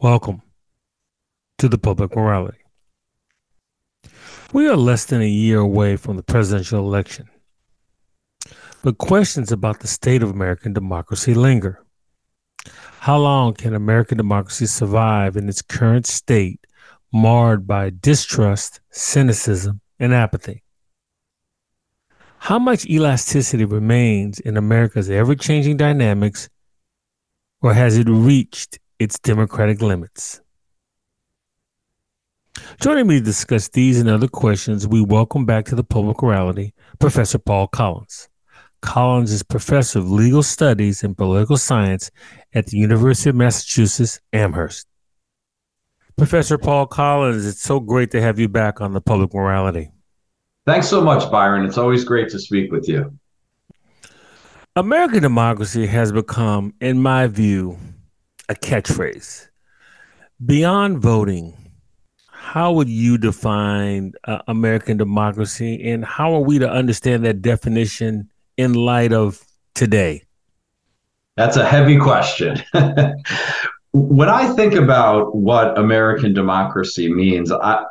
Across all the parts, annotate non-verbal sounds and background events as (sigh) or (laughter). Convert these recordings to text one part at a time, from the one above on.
Welcome to the Public Morality. We are less than a year away from the presidential election, but questions about the state of American democracy linger. How long can American democracy survive in its current state, marred by distrust, cynicism, and apathy? How much elasticity remains in America's ever changing dynamics, or has it reached its democratic limits? Joining me to discuss these and other questions, we welcome back to the public morality Professor Paul Collins. Collins is professor of legal studies and political science at the University of Massachusetts Amherst. Professor Paul Collins, it's so great to have you back on the public morality. Thanks so much, Byron. It's always great to speak with you. American democracy has become, in my view, a catchphrase. Beyond voting, how would you define uh, American democracy and how are we to understand that definition in light of today? That's a heavy question. (laughs) when I think about what American democracy means, I,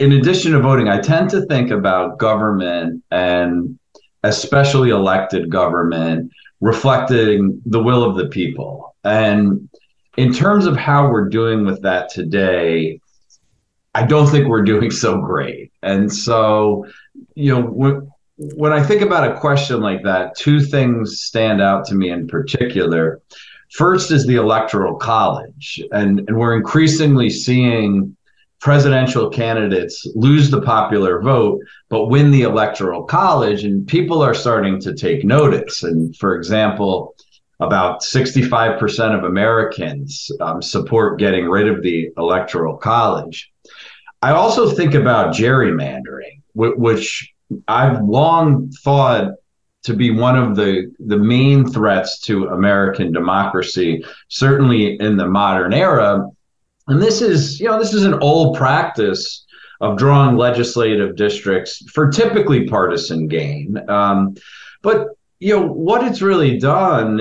in addition to voting, I tend to think about government and especially elected government reflecting the will of the people. And in terms of how we're doing with that today, I don't think we're doing so great. And so, you know, when, when I think about a question like that, two things stand out to me in particular. First is the electoral college, and, and we're increasingly seeing presidential candidates lose the popular vote but win the electoral college and people are starting to take notice and for example about 65% of americans um, support getting rid of the electoral college i also think about gerrymandering which i've long thought to be one of the the main threats to american democracy certainly in the modern era and this is, you know, this is an old practice of drawing legislative districts for typically partisan gain. Um, but you know what it's really done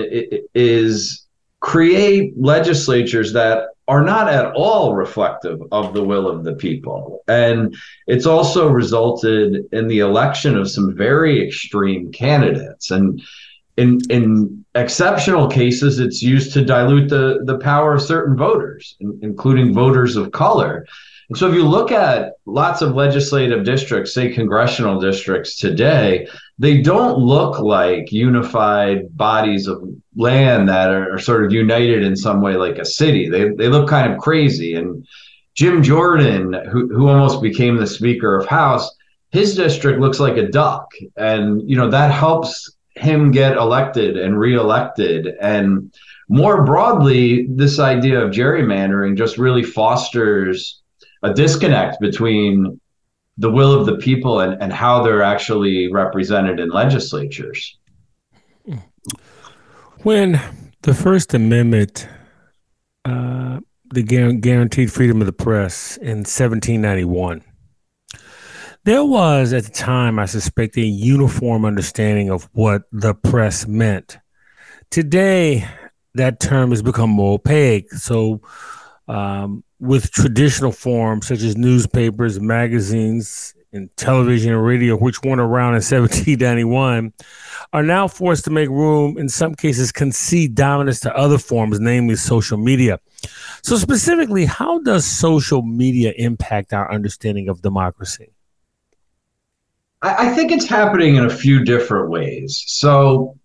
is create legislatures that are not at all reflective of the will of the people. And it's also resulted in the election of some very extreme candidates. And in in exceptional cases, it's used to dilute the the power of certain voters, including voters of color. And so, if you look at lots of legislative districts, say congressional districts today, they don't look like unified bodies of land that are, are sort of united in some way, like a city. They they look kind of crazy. And Jim Jordan, who who almost became the Speaker of House, his district looks like a duck, and you know that helps him get elected and reelected. And more broadly, this idea of gerrymandering just really fosters a disconnect between the will of the people and, and how they're actually represented in legislatures. When the First Amendment, uh, the guaranteed freedom of the press in 1791, there was at the time, I suspect, a uniform understanding of what the press meant. Today, that term has become more opaque. So, um, with traditional forms such as newspapers, magazines, and television and radio, which weren't around in (laughs) 1791, are now forced to make room, in some cases, concede dominance to other forms, namely social media. So, specifically, how does social media impact our understanding of democracy? I, I think it's happening in a few different ways. So,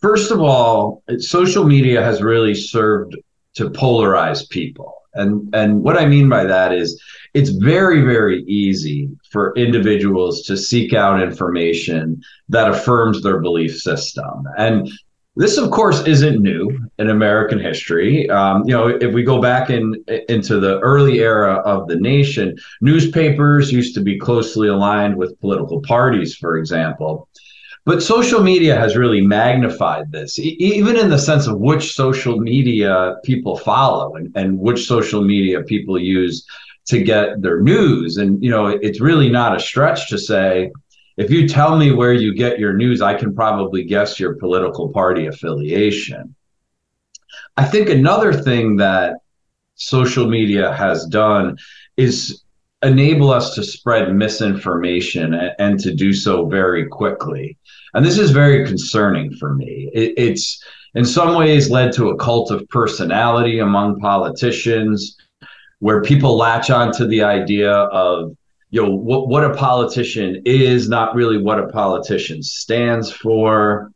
first of all, social media has really served to polarize people. And and what I mean by that is it's very very easy for individuals to seek out information that affirms their belief system. And this, of course, isn't new in American history. Um, you know, if we go back in into the early era of the nation, newspapers used to be closely aligned with political parties, for example. But social media has really magnified this, e- even in the sense of which social media people follow and, and which social media people use to get their news. And, you know, it's really not a stretch to say, if you tell me where you get your news, I can probably guess your political party affiliation. I think another thing that social media has done is enable us to spread misinformation and, and to do so very quickly. And this is very concerning for me. It, it's in some ways led to a cult of personality among politicians where people latch on to the idea of you know what, what a politician is not really what a politician stands for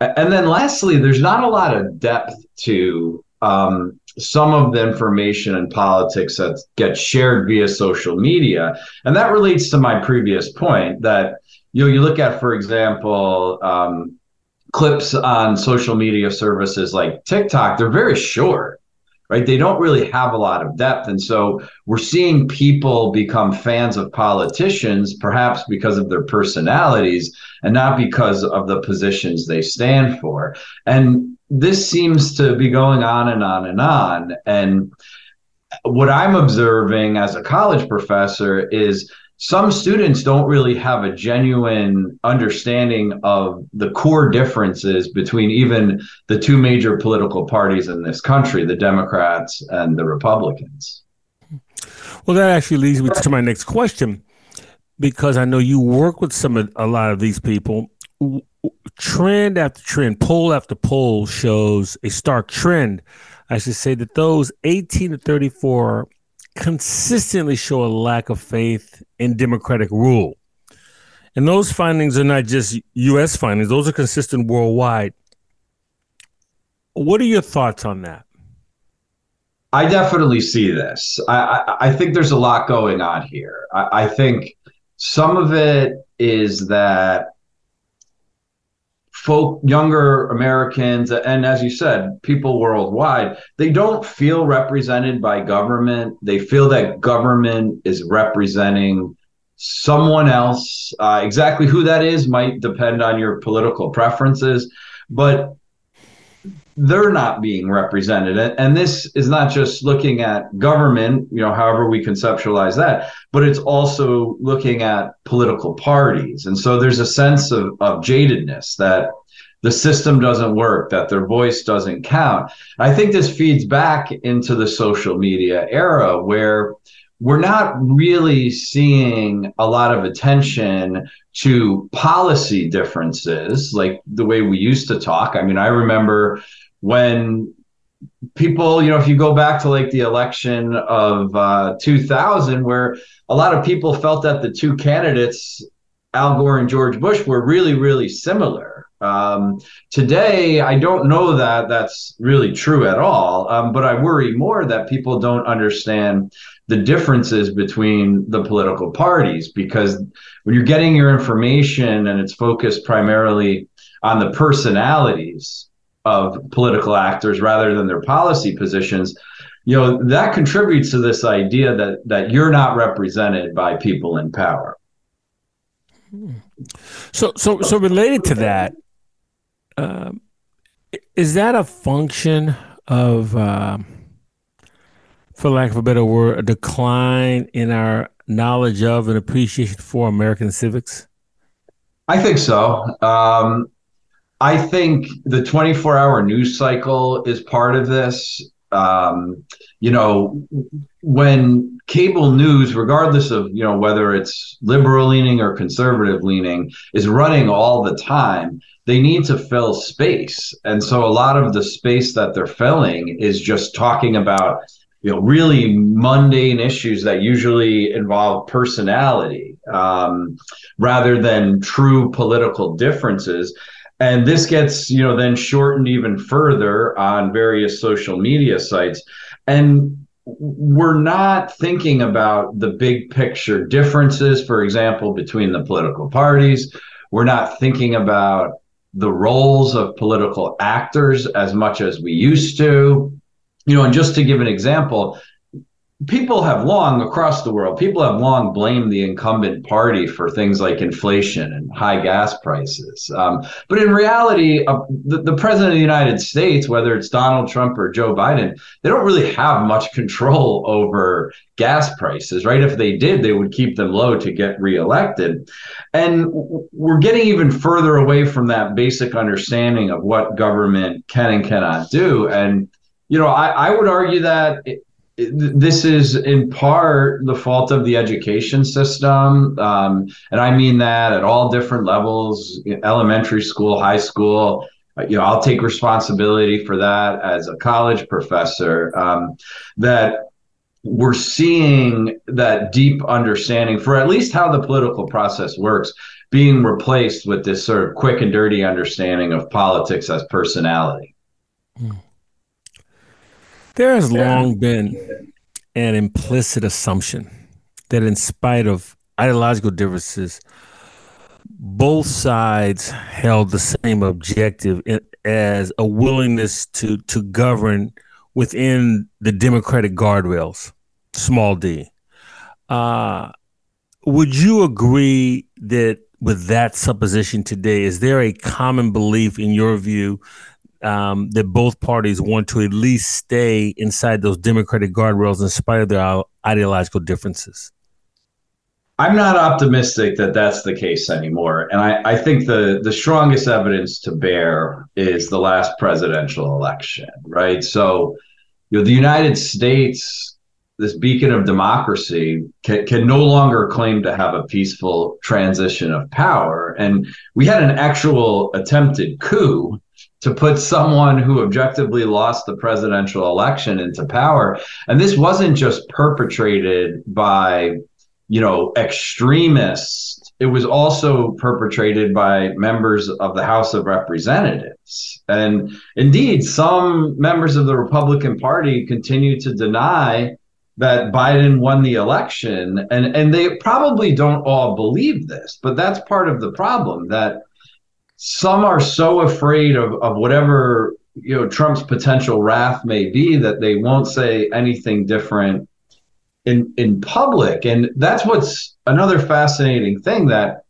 and then lastly there's not a lot of depth to um, some of the information in politics that gets shared via social media and that relates to my previous point that you know you look at for example um, clips on social media services like tiktok they're very short right? They don't really have a lot of depth. And so we're seeing people become fans of politicians, perhaps because of their personalities and not because of the positions they stand for. And this seems to be going on and on and on. And what I'm observing as a college professor is some students don't really have a genuine understanding of the core differences between even the two major political parties in this country, the Democrats and the Republicans. Well, that actually leads me to my next question because I know you work with some a lot of these people. Trend after trend, poll after poll shows a stark trend. I should say that those 18 to 34 consistently show a lack of faith in democratic rule. And those findings are not just US findings, those are consistent worldwide. What are your thoughts on that? I definitely see this. I, I, I think there's a lot going on here. I, I think some of it is that folk younger americans and as you said people worldwide they don't feel represented by government. They feel that government is representing someone else. Uh, exactly who that is might depend on your political preferences but they're not being represented. And this is not just looking at government you know however we conceptualize that but it's also looking at political parties. And so there's a sense of, of jadedness that the system doesn't work that their voice doesn't count. I think this feeds back into the social media era where we're not really seeing a lot of attention to policy differences like the way we used to talk. I mean i remember when people, you know, if you go back to like the election of uh, 2000, where a lot of people felt that the two candidates, Al Gore and George Bush, were really, really similar. Um, today, I don't know that that's really true at all, um, but I worry more that people don't understand the differences between the political parties because when you're getting your information and it's focused primarily on the personalities of political actors rather than their policy positions you know that contributes to this idea that that you're not represented by people in power. So so so related to that um, is that a function of uh, for lack of a better word a decline in our knowledge of and appreciation for american civics? I think so. Um, I think the 24 hour news cycle is part of this. Um, you know, when cable news, regardless of, you know, whether it's liberal leaning or conservative leaning, is running all the time, they need to fill space. And so a lot of the space that they're filling is just talking about, you know, really mundane issues that usually involve personality um, rather than true political differences and this gets you know then shortened even further on various social media sites. And we're not thinking about the big picture differences for example between the political parties. We're not thinking about the roles of political actors as much as we used to. You know and just to give an example people have long across the world people have long blamed the incumbent party for things like inflation and high gas prices. Um, but in reality uh, the, the, president of the united states whether it's donald trump or joe biden they don't really have much (laughs) control over gas prices right? If they did they would keep them low to get reelected. And we're getting even further away from that basic understanding of what government can and cannot do. And you know i, I would argue that this is in part the fault of the education system. Um, and I mean that at all different levels elementary school, high school. You know, I'll take responsibility for that as a college professor. Um, that we're seeing that deep understanding for at least how the political process works being replaced with this sort of quick and dirty understanding of politics as personality. Hmm. There has long been an implicit assumption that, in spite of ideological differences, both sides held the same objective as a willingness to to govern within the democratic guardrails, small d. Uh, would you agree that with that supposition today, is there a common belief in your view um, that both parties want to at least stay inside those democratic guardrails in spite of their ideological differences? I'm not optimistic that that's the case anymore. And I, I think the, the strongest evidence to bear is the last presidential election, right? So, you know, the United States, this beacon of democracy, can, can no longer claim to have a peaceful transition of power. And we had an actual attempted coup to put someone who objectively lost the presidential election into power. And this wasn't just perpetrated by, you know, extremists. It was also perpetrated by members of the House of Representatives. And indeed, some members of the Republican Party continue to deny that Biden won the election. And, and they probably don't all believe this, but that's part of the problem that some are so afraid of, of whatever you know Trump's potential wrath may be that they won't say anything different in in public. And that's what's another fascinating thing that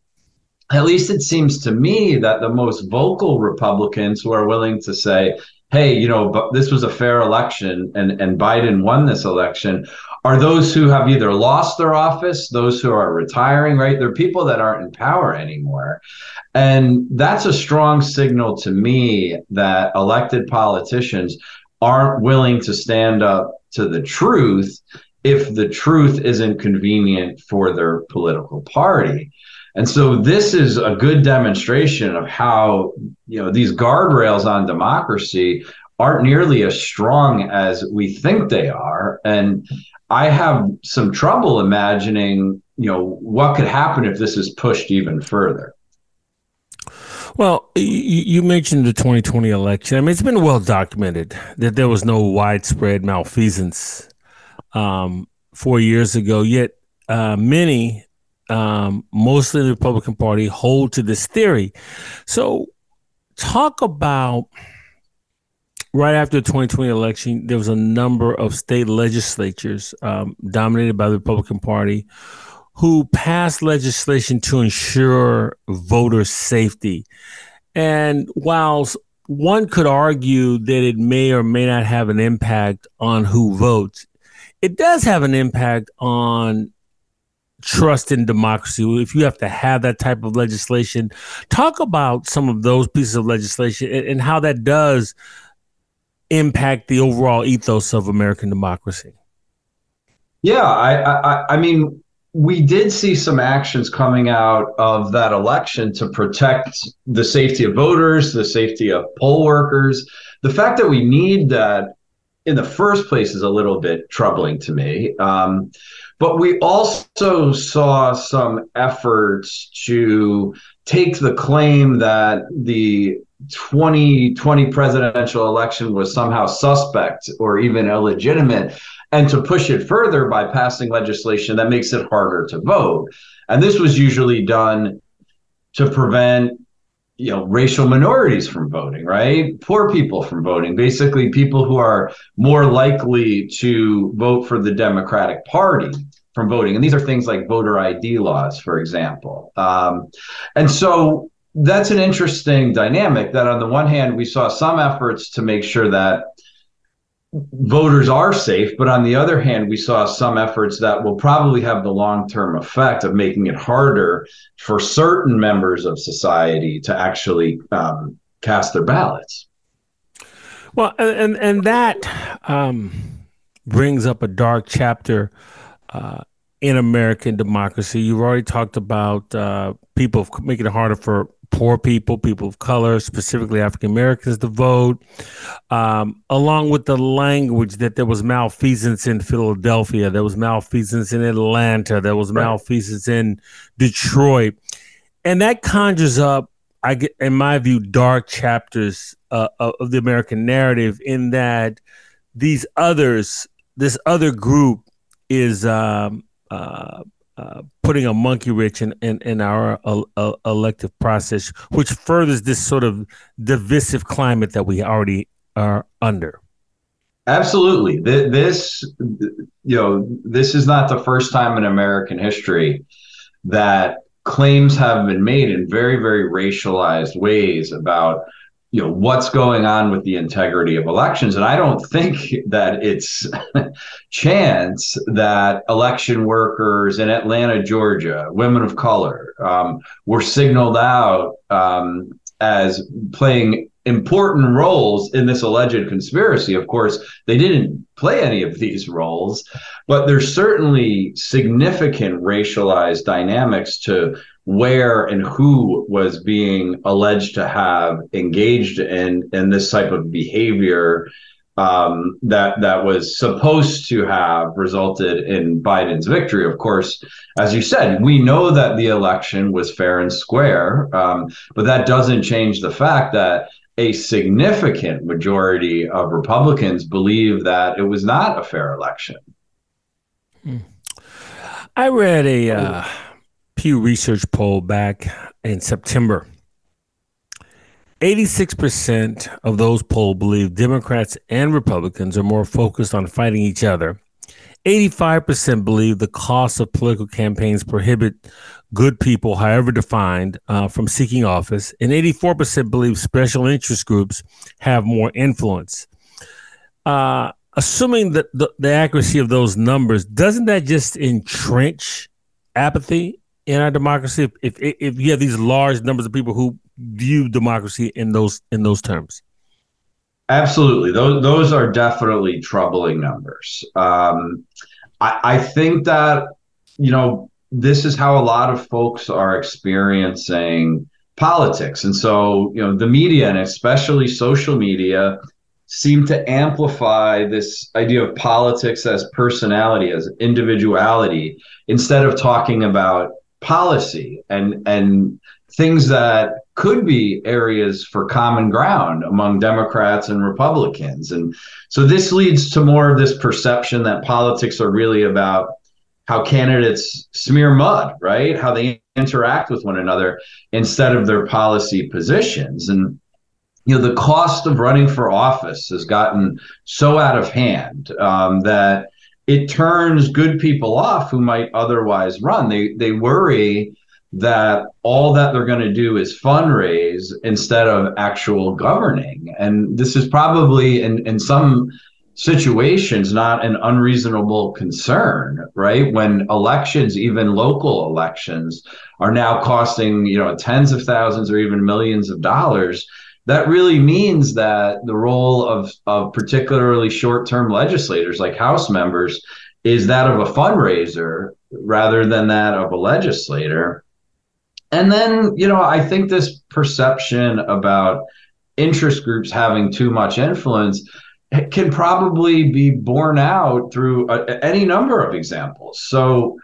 at least it seems to me that the most vocal republicans who are willing to say hey you know but this was a fair election and and Biden won this election are those who have either lost their office those who are retiring right they're people that aren't in power anymore and that's a strong signal to me that elected politicians aren't willing to stand up to the truth if the truth isn't convenient for their political party. And so this is a good demonstration of how, you know, these guardrails on democracy aren't nearly as strong as we think they are. And I have some trouble imagining, you know, what could happen if this is pushed even further. Well, you mentioned the 2020 election. I mean, it's been well documented that there was no widespread malfeasance um, four years ago. Yet, uh, many, um, mostly the Republican Party, hold to this theory. So, talk about right after the 2020 election, there was a number of state legislatures um, dominated by the Republican Party who passed legislation to ensure voter safety. And whilst one could argue that it may or may not have an impact on who votes, it does have an impact on trust in democracy. If you have to have that type of legislation, talk about some of those pieces of legislation and, and how that does impact the overall ethos of American democracy. Yeah, I, I, I mean, we did see some actions coming out of that election to protect the safety of voters, the safety of poll workers. The fact that we need that in the first place is a little bit troubling to me. Um, but we also saw some efforts to take the claim that the 2020 presidential election was somehow suspect or even illegitimate and to push it further by passing legislation that makes it harder to vote. And this was usually done to prevent you know racial minorities from voting right poor people from voting basically people who are more likely to vote for the democratic party from voting and these are things like voter id laws for example um, and so that's an interesting dynamic that on the one hand we saw some efforts to make sure that voters are safe, but on the other hand, we saw some efforts that will probably have the long term effect of making it harder for certain members of society to actually um, cast their ballots. Well, and and that um, brings up a dark chapter uh, in American democracy. You've already talked about uh, people making it harder for poor people, people of color, specifically African Americans, to vote, um, along with the language that there was malfeasance in Philadelphia, there was malfeasance in Atlanta, there was right. malfeasance in Detroit. And that conjures up, I get, in my view, dark chapters uh, of the American narrative in that these others, this other group is um, uh, uh, putting a monkey wrench in, in, in our uh, uh, elective process, which furthers this sort of divisive climate that we already are under. Absolutely. This, you know, this is not the first time in American history that claims have been made in very, very racialized ways about you know what's going on with the integrity of elections and i don't think that it's (laughs) chance that election workers in atlanta georgia women of color um, were signaled out um, as playing important roles in this alleged conspiracy. Of course, they didn't play any of these roles, but there's certainly significant racialized dynamics to where and who was being alleged to have engaged in in this type of behavior um, that that was supposed to have resulted in Biden's victory. Of course, as you said, we know that the election was fair and square, um, but that doesn't change the fact that a significant majority of Republicans believe that it was not a fair election. Hmm. I read a uh, Pew Research poll back in September. 86% of those polled believe Democrats and Republicans are more focused on fighting each other. 85% believe the cost of political campaigns prohibit good people, however defined, uh, from seeking office, and 84% believe special interest groups have more influence. Uh, assuming that the, the accuracy of those numbers, doesn't that just entrench apathy in our democracy? If, if if you have these large numbers of people who view democracy in those in those terms. Absolutely, those those are definitely troubling numbers. Um, I, I think that you know this is how a lot of folks are experiencing politics. And so, you know, the media and especially social media seem to amplify this idea of politics as personality, as individuality, instead of talking about policy and and things that could be areas for common ground among Democrats and Republicans. And so this leads to more of this perception that politics are really about how candidates smear mud, right? How they interact with one another instead of their policy positions. And you know, the cost of running for office has gotten so out of hand um, that it turns good people off who might otherwise run. They they worry that all that they're going to do is fundraise instead of actual governing. And this is probably in in some situations not an unreasonable concern right when elections even local elections are now costing you know tens of thousands or even millions of dollars that really means that the role of of particularly short-term legislators like house members is that of a fundraiser rather than that of a legislator and then you know i think this perception about interest groups having too much influence can probably be borne out through a, any number of examples. So,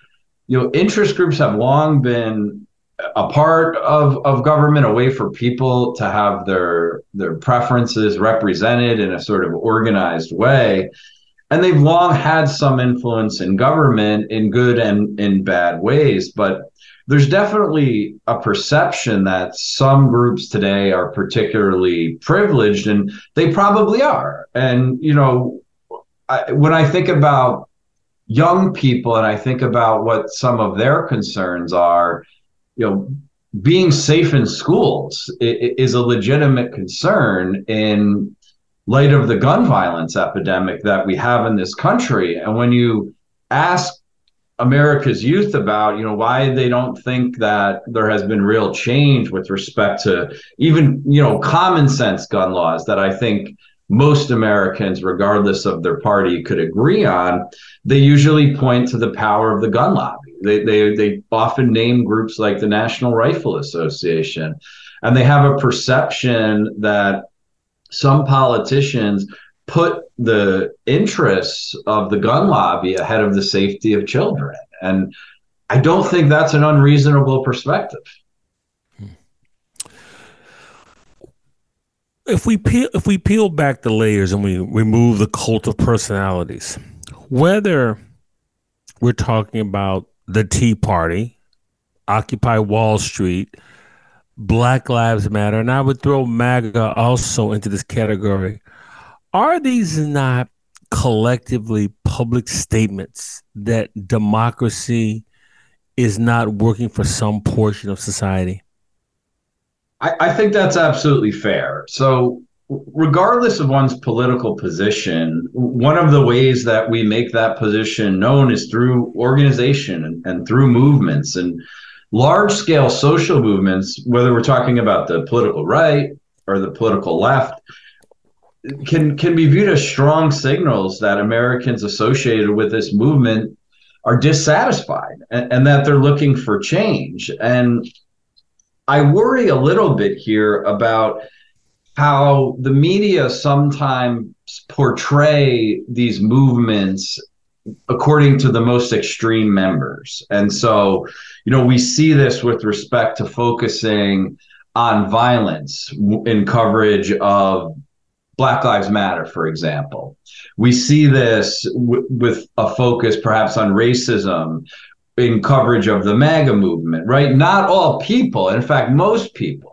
you know, interest groups have long been a part of, of government, a way for people to have their their preferences represented in a sort of organized way. And they've long had some influence in government in good and in bad ways. But there's definitely a perception that some groups today are particularly privileged, and they probably are. And, you know, I, when I think about young people and I think about what some of their concerns are, you know, being safe in schools is a legitimate concern in light of the gun violence epidemic that we have in this country. And when you ask America's youth about, you know, why they don't think that there has been real change with respect to even, you know, common sense gun laws that I think most Americans, regardless of their party, could agree on, they usually point to the power of the gun lobby. They, they, they often name groups like the National Rifle Association, and they have a perception that some politicians put the interests of the gun lobby ahead of the safety of children. And I don't think that's an unreasonable perspective. Hmm. If we peel if we peel back the layers and we remove the cult of personalities, whether we're talking about the Tea Party, Occupy Wall Street, Black Lives Matter, and I would throw MAGA also into this category. Are these not collectively public statements that democracy is not working for some portion of society? I, I think that's absolutely fair. So, regardless of one's political position, one of the ways that we make that position known is through organization and, and through movements and large scale social movements, whether we're talking about the political right or the political left, can can be viewed as strong signals that Americans associated with this movement are dissatisfied and, and that they're looking for change. And I worry a little bit here about how the media sometimes portray these movements according to the most extreme members. And so, you know, we see this with respect to focusing on violence in coverage of Black Lives Matter, for example. We see this w- with a focus perhaps on racism in coverage of the MAGA movement, right? Not all people, in fact, most people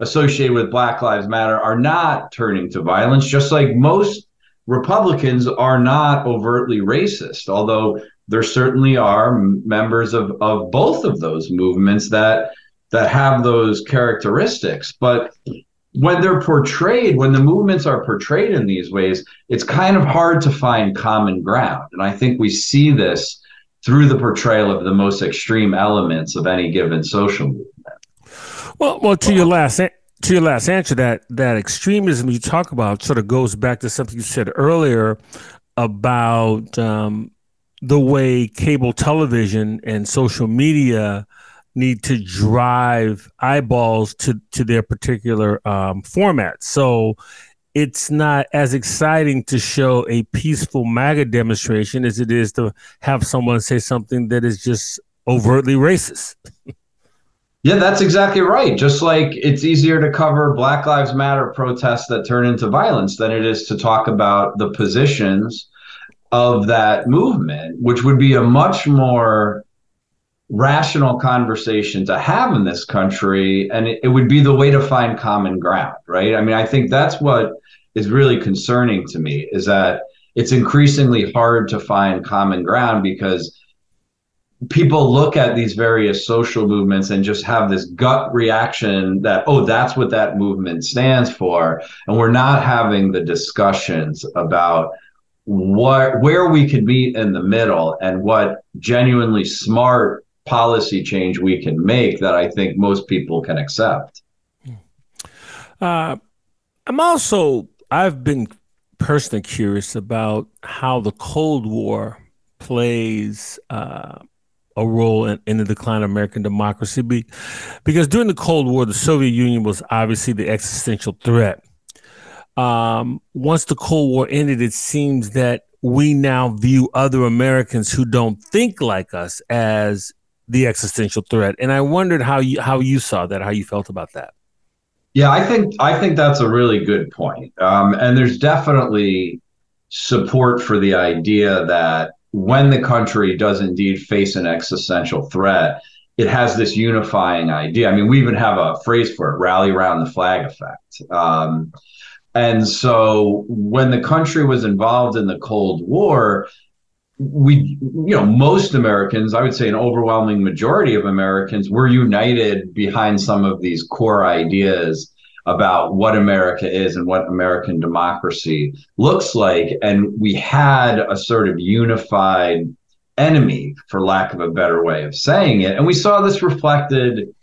associated with Black Lives Matter are not turning to violence, just like most Republicans are not overtly racist, although there certainly are members of, of both of those movements that that have those characteristics. But when they're portrayed, when the movements are portrayed in these ways, it's kind of hard to find common ground. And I think we see this through the portrayal of the most extreme elements of any given social movement. Well, well, to your last to your last answer, that that extremism you talk about sort of goes back to something you said earlier about um, the way cable television and social media need to drive eyeballs to to their particular um, format. So it's not as exciting to show a peaceful MAGA demonstration as it is to have someone say something that is just overtly racist. (laughs) Yeah, that's exactly right. Just like it's easier to cover Black Lives Matter protests that turn into violence than it is to talk about the positions of that movement, which would be a much more rational conversation to have in this country and it, it, would be the way to find common ground right i mean i think that's what is really concerning to me is that it's increasingly hard to find common ground because people look at these various social movements and just have this gut reaction that oh that's what that movement stands for and we're not having the discussions about what where we could meet in the middle and what genuinely smart policy change we can make that I think most people can accept. Uh, I'm also, I've been personally curious about how the Cold War plays uh, a role in, in, the decline of American democracy. Be, because during the Cold War, the Soviet Union was obviously the existential threat. Um, once the Cold War ended, it seems that we now view other Americans who don't think like us as the existential threat. And I wondered how you how you saw that, how you felt about that. Yeah, I think I think that's a really good point. Um, and there's definitely support for the idea that when the country does indeed face an existential threat, it has this unifying idea. I mean, we even have a phrase for it: "rally around the flag effect." Um, and so, when the country was involved in the Cold War, we you know most americans i would say an overwhelming majority of americans were united behind some of these core ideas about what america is and what american democracy looks like and we had a sort of unified enemy for lack of a better way of saying it and we saw this reflected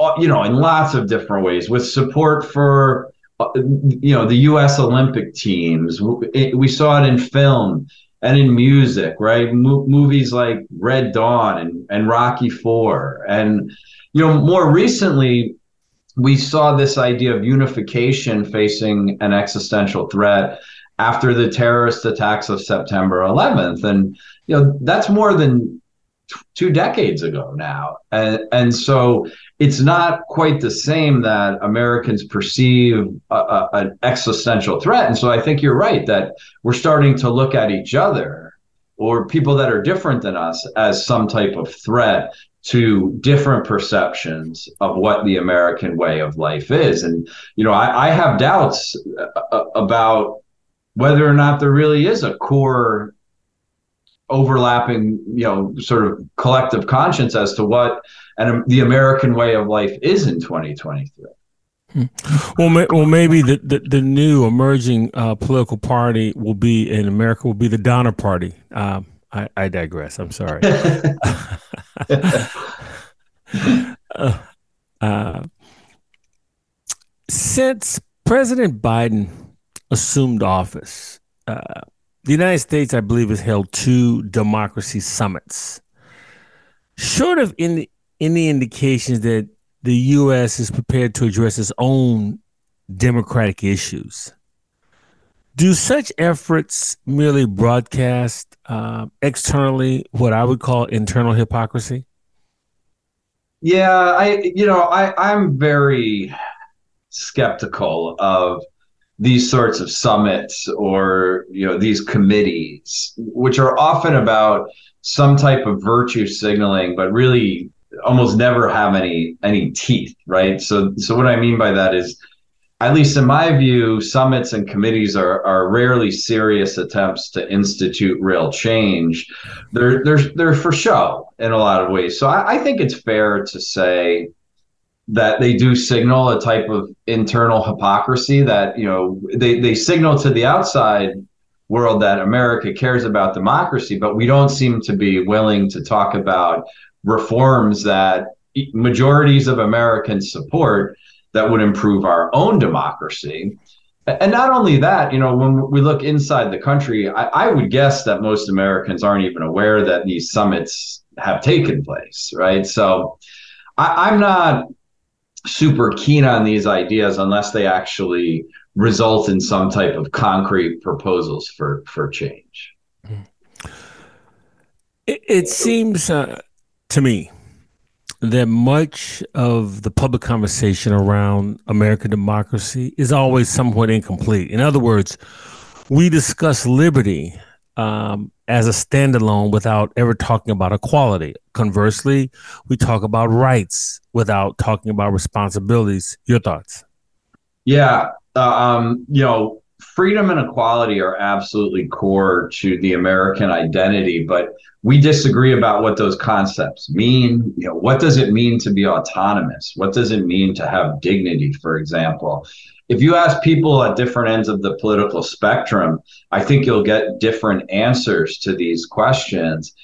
uh, you know in lots of different ways with support for you know, the U.S. Olympic teams. We saw it in film and in music, right? Mo- movies like Red Dawn and, and Rocky Four, and you know, more recently, we saw this idea of unification facing an existential threat after the terrorist attacks of September 11th, and you know, that's more than two decades ago now. And, and so it's not quite the same that Americans perceive a, a, an existential threat. And so I think you're right that we're starting to look at each other or people that are different than us as some type of threat to different perceptions of what the American way of life is. And, you know, I, I have doubts uh, uh, about whether or not there really is a core overlapping, you know, sort of collective conscience as to what and the American way of life is in 2023. Well, may, well, maybe the, the, the new emerging uh, political party will be in America will be the Donner Party. Um, I, I, digress. I'm sorry. (laughs) uh, uh, since President Biden assumed office, uh, the United States, I believe, has held two democracy summits. Short of any, any indications that the U.S. is prepared to address its own democratic issues, do such efforts merely broadcast uh, externally what I would call internal hypocrisy? Yeah, I you know I I'm very skeptical of these sorts of summits or you know these committees which are often about some type of virtue signaling but really almost never have any any teeth right? So so what i mean by that is at least in my view summits and committees are are rarely serious attempts to institute real change. They're they're they're for show in a lot of ways. So i, I think it's fair to say that they do signal a type of internal hypocrisy that you know they, they signal to the outside world that America cares about democracy, but we don't seem to be willing to talk about reforms that majorities of Americans support that would improve our own democracy. And not only that, you know, when we look inside the country, I, I would guess that most Americans aren't even aware that these summits have taken place, right? So I, I'm not super keen on these ideas unless they actually result in some type of concrete proposals for for change. It, it seems uh, to me that much of the public conversation around American democracy is always somewhat incomplete. In other words, we discuss liberty um, as a standalone without ever talking about equality. Conversely, we talk about rights without talking about responsibilities. Your thoughts? Yeah, uh, um, you know, freedom and equality are absolutely core to the American identity, but we disagree about what those concepts mean. You know, what does it mean to be autonomous? What does it mean to have dignity, for example? if you ask people at different ends of the political spectrum, I think you'll get different answers to these questions.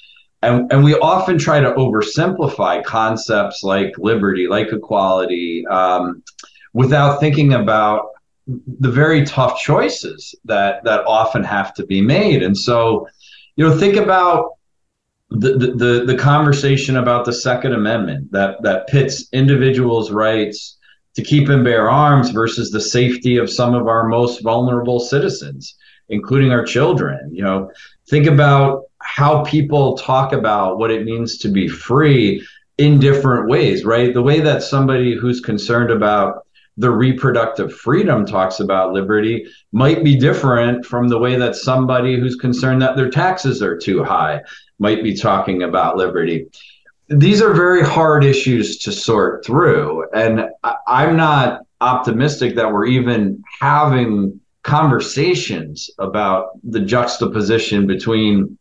And, and we often try to oversimplify concepts like liberty, like equality, um, without thinking about the very tough choices that that often have to be made. And so, you know, think about the, the the conversation about the Second Amendment that that pits individuals' rights to keep and bear arms versus the safety of some of our most vulnerable citizens, including our children. You know, think about how people talk about what it means to be free in different ways, right? The way that somebody who's concerned about the reproductive freedom talks about liberty might be different from the way that somebody who's concerned that their taxes are too high might be talking about liberty these are very hard issues to sort through. And I'm not optimistic that we're even having conversations about the juxtaposition between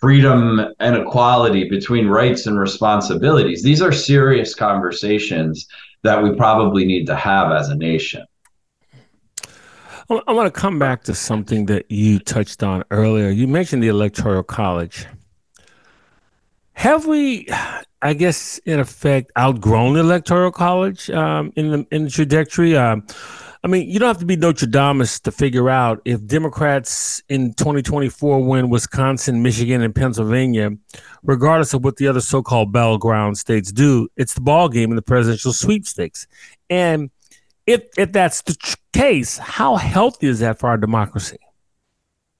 freedom and equality, between rights and responsibilities. These are serious conversations that we probably need to have as a nation. I want to come back to something that you touched on earlier. You mentioned the Electoral College. Have we, I guess, in effect, outgrown the electoral college um, in the in the trajectory? Um, I mean, you don't have to be Nostradamus to figure out if Democrats in 2024 win Wisconsin, Michigan, and Pennsylvania, regardless of what the other so-called battleground states do, it's the ball game in the presidential sweepstakes. And if if that's the case, how healthy is that for our democracy?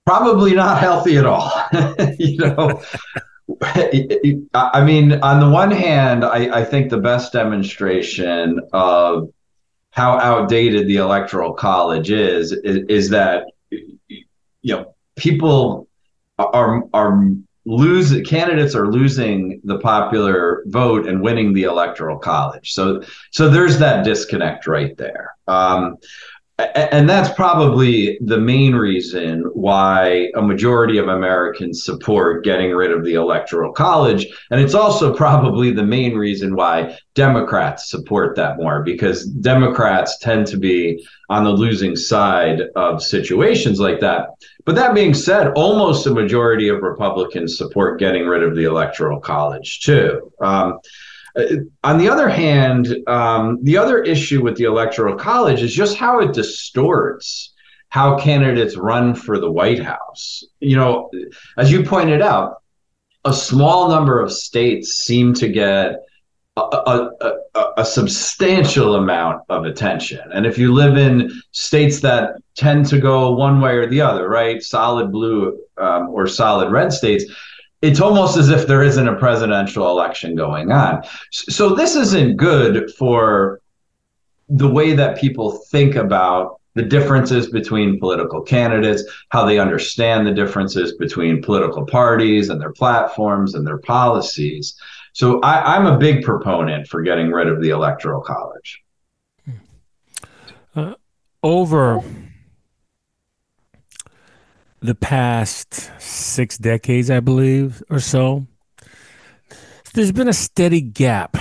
Probably not healthy at all. (laughs) you know, (laughs) I mean, on the one hand, I, I think the best demonstration of how outdated the electoral college is, is, is that you know people are are lose candidates are losing the popular vote and winning the electoral college. So so there's that disconnect right there. Um, and that's probably the main reason why a majority of Americans support getting rid of the electoral college. And it's also (laughs) probably the main reason why Democrats support that more, because Democrats tend to be on the losing side of situations like that. But that being said, almost a majority of Republicans support getting rid of the electoral college, too. Um, on the other hand, um, the other issue with the electoral college is just how it distorts how candidates run for the White House. You know, as you pointed out, a small number of states seem to get a, a, a, a, substantial amount of attention. And if you live in states that tend to go one way or the other, right, solid blue um, or solid red states, it's almost as if there isn't a presidential election going on. So this isn't good for the way that people think about the differences between political candidates, how they understand the differences between political parties and their platforms and their policies. So I, am a big proponent for getting rid of the electoral college. Uh, over the past six decades, I believe, or so, there's been a steady gap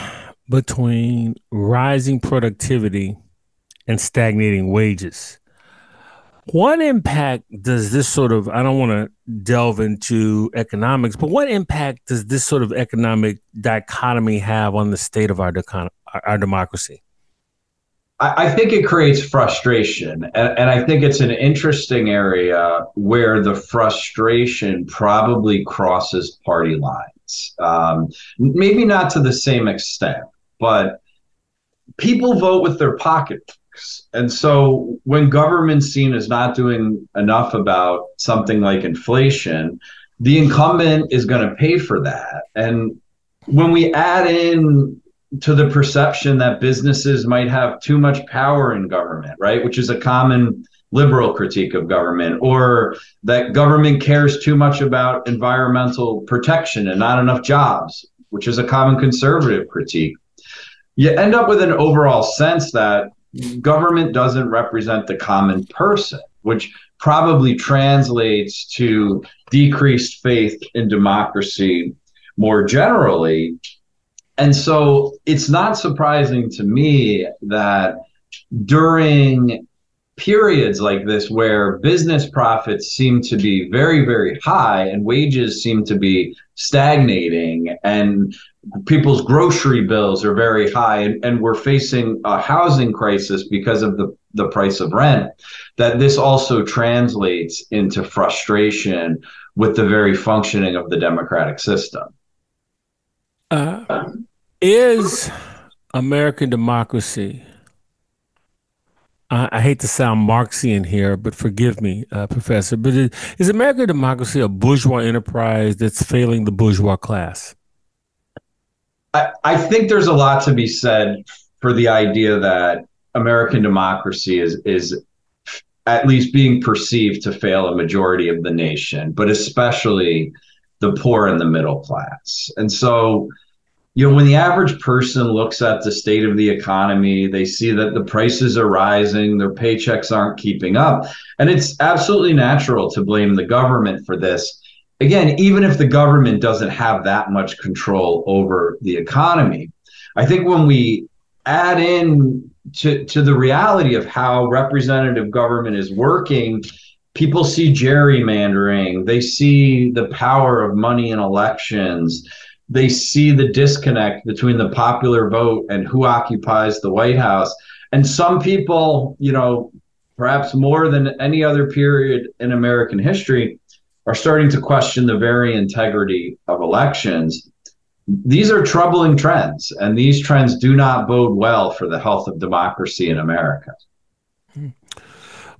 between rising productivity and stagnating wages. What impact does this sort of, I don't want to delve into economics, but what impact does this sort of economic dichotomy have on the state of our, our democracy? I, think it creates frustration. And, and I think it's an interesting area where the frustration probably crosses party lines. Um, maybe not to the same extent, but people vote with their pocketbooks. And so when government's seen as not doing enough about something like inflation, the incumbent is going to pay for that. And when we add in to the perception that businesses might have too much power in government, right? Which is a common liberal critique of government, or that government cares too much about environmental protection and not enough jobs, which is a common conservative critique. You end up with an overall sense that government doesn't represent the common person, which probably translates to decreased faith in democracy more generally and so it's not surprising to me that during periods like this where business profits seem to be very very high and wages seem to be stagnating and people's grocery bills are very high and, and we're facing a housing crisis because of the, the price of rent that this also translates into frustration with the very functioning of the democratic system. Uh, is American democracy? I, I, hate to sound Marxian here, but forgive me, uh, Professor. But is, is American democracy a bourgeois enterprise that's failing the bourgeois class? I, I think there's a lot to be said for the idea that American democracy is is at least being perceived to fail a majority of the nation, but especially the poor and the middle class. And so, you know, when the average person looks at the state of the economy, they see that the prices are rising, their paychecks aren't keeping up. And it's absolutely natural to blame the government for this. Again, even if the government doesn't have that much control over the economy. I think when we add in to, to the reality of how representative government is working, people see gerrymandering, they see the power of money in elections, they see the disconnect between the popular vote and who occupies the White House. and some people, you know, perhaps more than any other period in American history, are starting to question the very integrity of elections. These are troubling trends, and these trends do not bode well for the health of democracy in America. Hmm.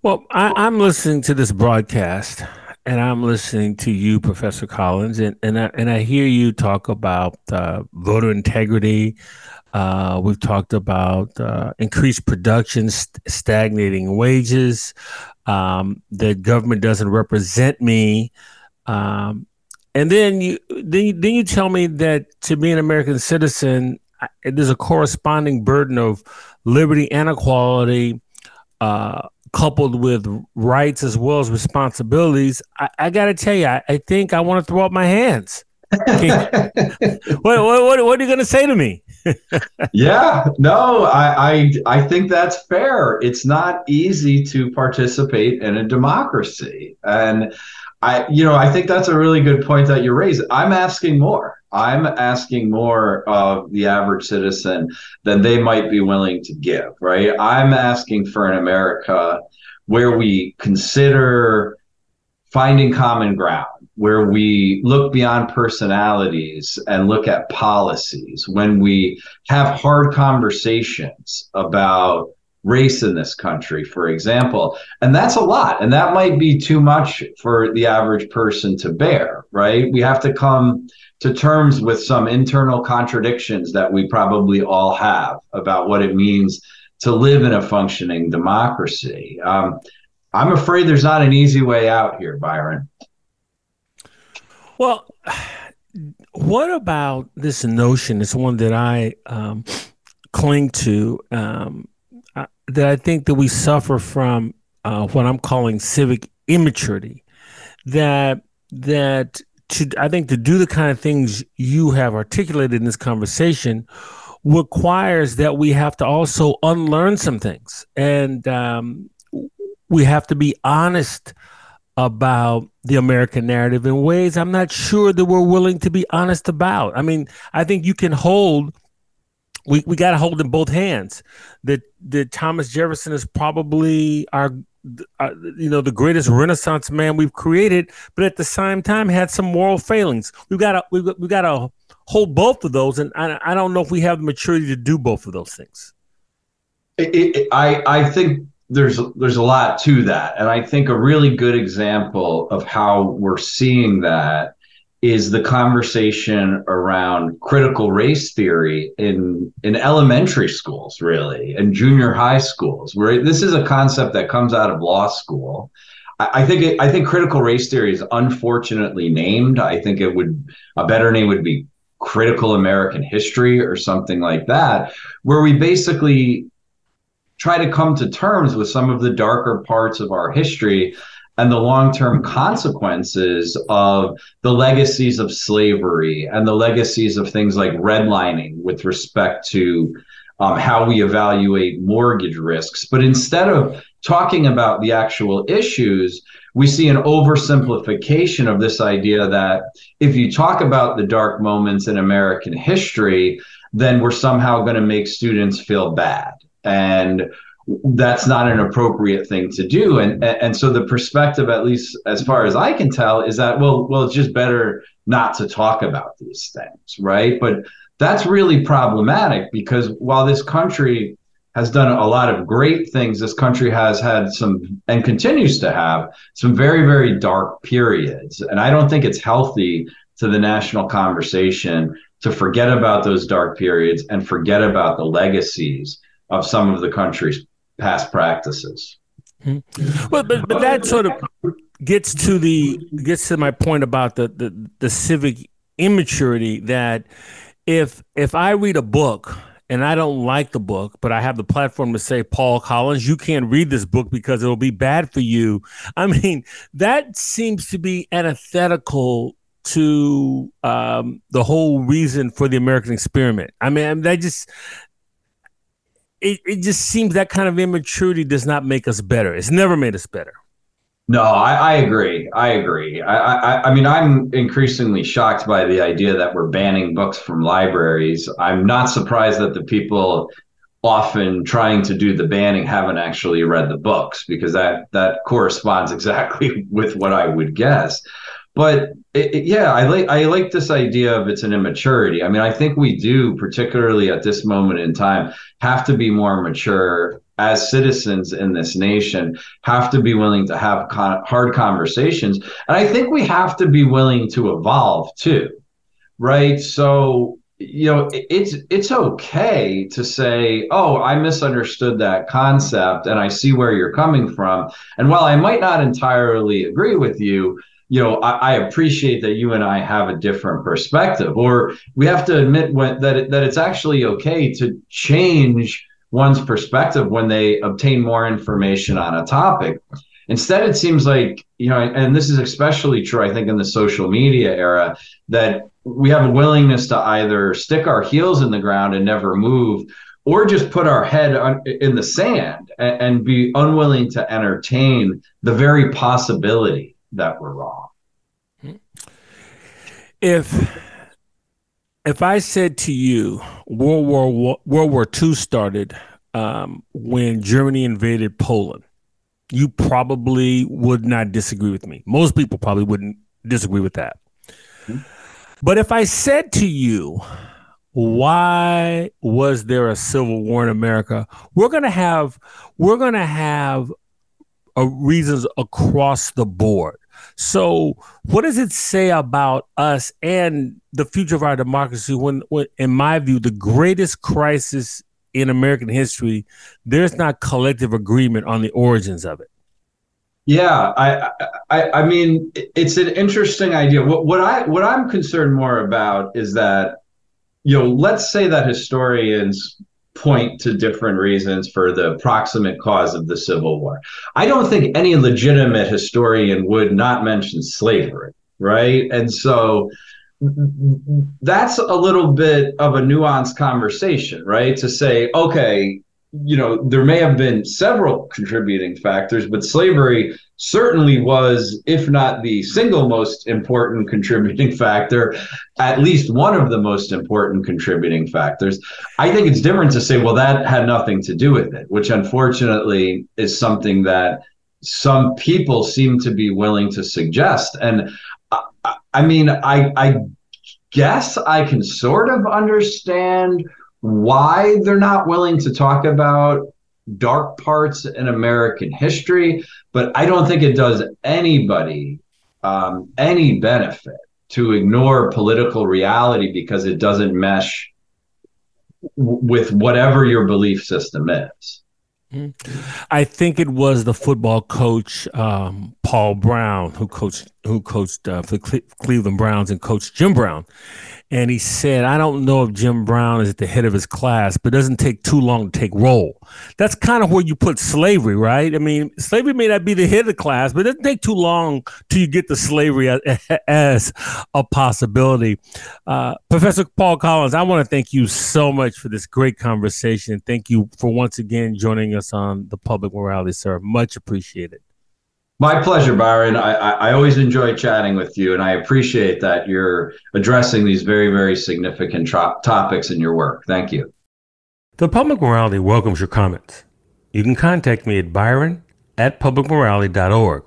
Well, I, am listening to this broadcast, and I'm listening to you, Professor Collins, and and I, and I hear you talk about uh, voter integrity. Uh, we've talked about uh, increased production, st- stagnating wages. Um, the government doesn't represent me. Um, and then you then you, then you tell me that to be an American citizen, there's a corresponding burden of liberty and equality. Uh, coupled with rights as well as responsibilities, I, I got to tell you, I, I, think I want to throw up my hands. (laughs) what, what, what, what, are you going to say to me? (laughs) yeah, no, I, I, I think that's fair. It's not easy to participate in a democracy. And I, you know, I think that's a really good point that you raise. I'm asking more. I'm asking more of the average citizen than they might be willing to give, right? I'm asking for an America where we consider finding common ground, where we look beyond personalities and look at policies, when we have hard conversations about race in this country, for example. And that's a lot. And that might be too much for the average person to bear, right? We have to come to terms with some internal contradictions that we probably all have about what it means to live in a functioning democracy. Um, I'm afraid there's not an easy way out here, Byron. Well, what about this notion? It's one that I um, cling to. Um, that I think that we suffer from uh, what I'm calling civic immaturity. That that to I think to do the kind of things you have articulated in this conversation requires that we have to also unlearn some things, and um, we have to be honest about the American narrative in ways I'm not sure that we're willing to be honest about. I mean, I think you can hold we, we got to hold in both hands. That that Thomas Jefferson is probably our uh, you know the greatest renaissance man we've created but at the same time had some moral failings. We've got to got, we got to hold both of those and I, I don't know if we have the maturity to do both of those things. It, it, I I think there's there's a lot to that and I think a really good example of how we're seeing that is the conversation around critical race theory in in elementary schools really and junior high schools where this is a concept that comes out of law school I, think it, I think critical race theory is unfortunately named. I think it would a better name would be critical American history or something like that, where we basically try to come to terms with some of the darker parts of our history and the long term consequences of the legacies of slavery and the legacies of things like redlining with respect to um, how we evaluate mortgage risks. But instead of talking about the actual issues, we see an oversimplification of this idea that if you talk about the dark moments in American history, then we're somehow going to make students feel bad. And that's not an appropriate thing to do. And and so the perspective at least as far as i can tell is that well well it's just better not to talk about these things right? But that's really problematic because while this country has done a lot of great things this country has had some and continues to have some very very dark periods. And i don't think it's healthy to the national conversation to forget about those dark periods and forget about the legacies of some of the country's past practices. Mm-hmm. Well, but but that sort of gets to the gets to my point about the the, the civic immaturity that if if I read a book and I don't like the book, but I have the platform to say, Paul Collins, you can't read this book because it'll be bad for you. I mean, that seems to be antithetical to um, the whole reason for the American experiment. I mean, that just it, it just seems that kind of immaturity does not make us better. It's never made us better. No, I, I agree. I agree. I, I, I mean, I'm increasingly shocked by the idea that we're banning books from libraries. I'm not surprised that the people often trying to do the banning haven't actually read the books because that that corresponds (laughs) exactly with what I would guess. But it, it, yeah, I like I like this idea of it's an immaturity. I mean, I think we do, particularly at this moment in time, have to be more mature as citizens in this nation. Have to be willing to have con- hard conversations, and I think we have to be willing to evolve too, right? So you know it's it's okay to say oh i misunderstood that concept and i see where you're coming from and while i might not entirely agree with you you know I, I appreciate that you and i have a different perspective or we have to admit when, that it, that it's actually okay to change one's perspective when they obtain more information on a topic. Instead it seems like you know and this is especially true i think in the social media era that we have a willingness to either stick our heels in the ground and never move or just put our head on, in the sand and, and, be unwilling to entertain the very possibility that we're wrong if if i said to you world war world war ii started um, when germany invaded poland you probably would not disagree with me most people probably wouldn't disagree with that mm-hmm. But if I said to you, why was there a civil war in America? We're gonna have we're gonna have uh, reasons across the board. So, what does it say about us and the future of our democracy when, when in my view, the greatest crisis in American history, there's not collective agreement on the origins of it? Yeah, I, I, I mean, it's an interesting idea. What, what I, what I'm concerned more about is that, you know, let's say that historians point to different reasons for the proximate cause of the Civil War. I don't think any legitimate historian would not mention slavery, right? And so that's a little bit of a nuanced conversation, right? To say, okay, you know, there may have been several contributing factors, but slavery certainly was, if not the single most important (laughs) contributing factor, at least one of the most important contributing factors. I think it's different to say, well, that had nothing to do with it, which unfortunately is something that some people seem to be willing to suggest. And I, I mean, I, I guess I can sort of understand why they're not willing to talk about dark parts in American history, but I don't think it does anybody um, any benefit to ignore political reality because it doesn't mesh w- with whatever your belief system is. I think it was the football coach um, Paul Brown who coached who coached uh, for the Cleveland Browns and coached Jim Brown, and he said, I don't know if Jim Brown is at the head of his class, but it doesn't take too long to take roll. That's kind of where you put slavery, right? I mean, slavery may not be the head of the class, but it doesn't take too long till you get to slavery (laughs) as, a possibility. Uh, Professor Paul Collins, I want to thank you so much for this great conversation. Thank you for once again joining us on the Public Morality, sir. Much appreciated. My pleasure, Byron. I, I, always enjoy chatting with you, and I appreciate that you're addressing these very, very significant tro- topics in your work. Thank you. The Public Morality welcomes your comments. You can contact me at byron at publicmorality.org.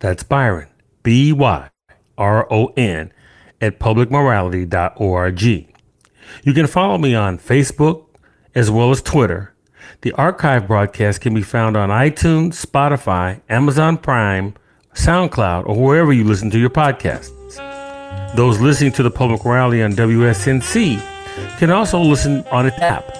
That's Byron, B Y R O N, at publicmorality.org. You can follow me on Facebook as well as Twitter the archive broadcast can be found on iTunes, Spotify, Amazon Prime, SoundCloud, or wherever you listen to your podcasts. Those listening to the Public Morality on WSNC can also listen on its app.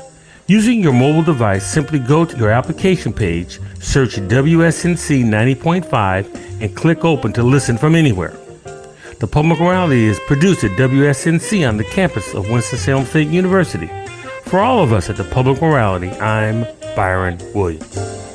Using your mobile device, simply go to your application page, search WSNC 90.5, and click open to listen from anywhere. The Public Morality is produced at WSNC on the campus of Winston-Salem State University. For all of us at the Public Morality, I'm Byron Williams.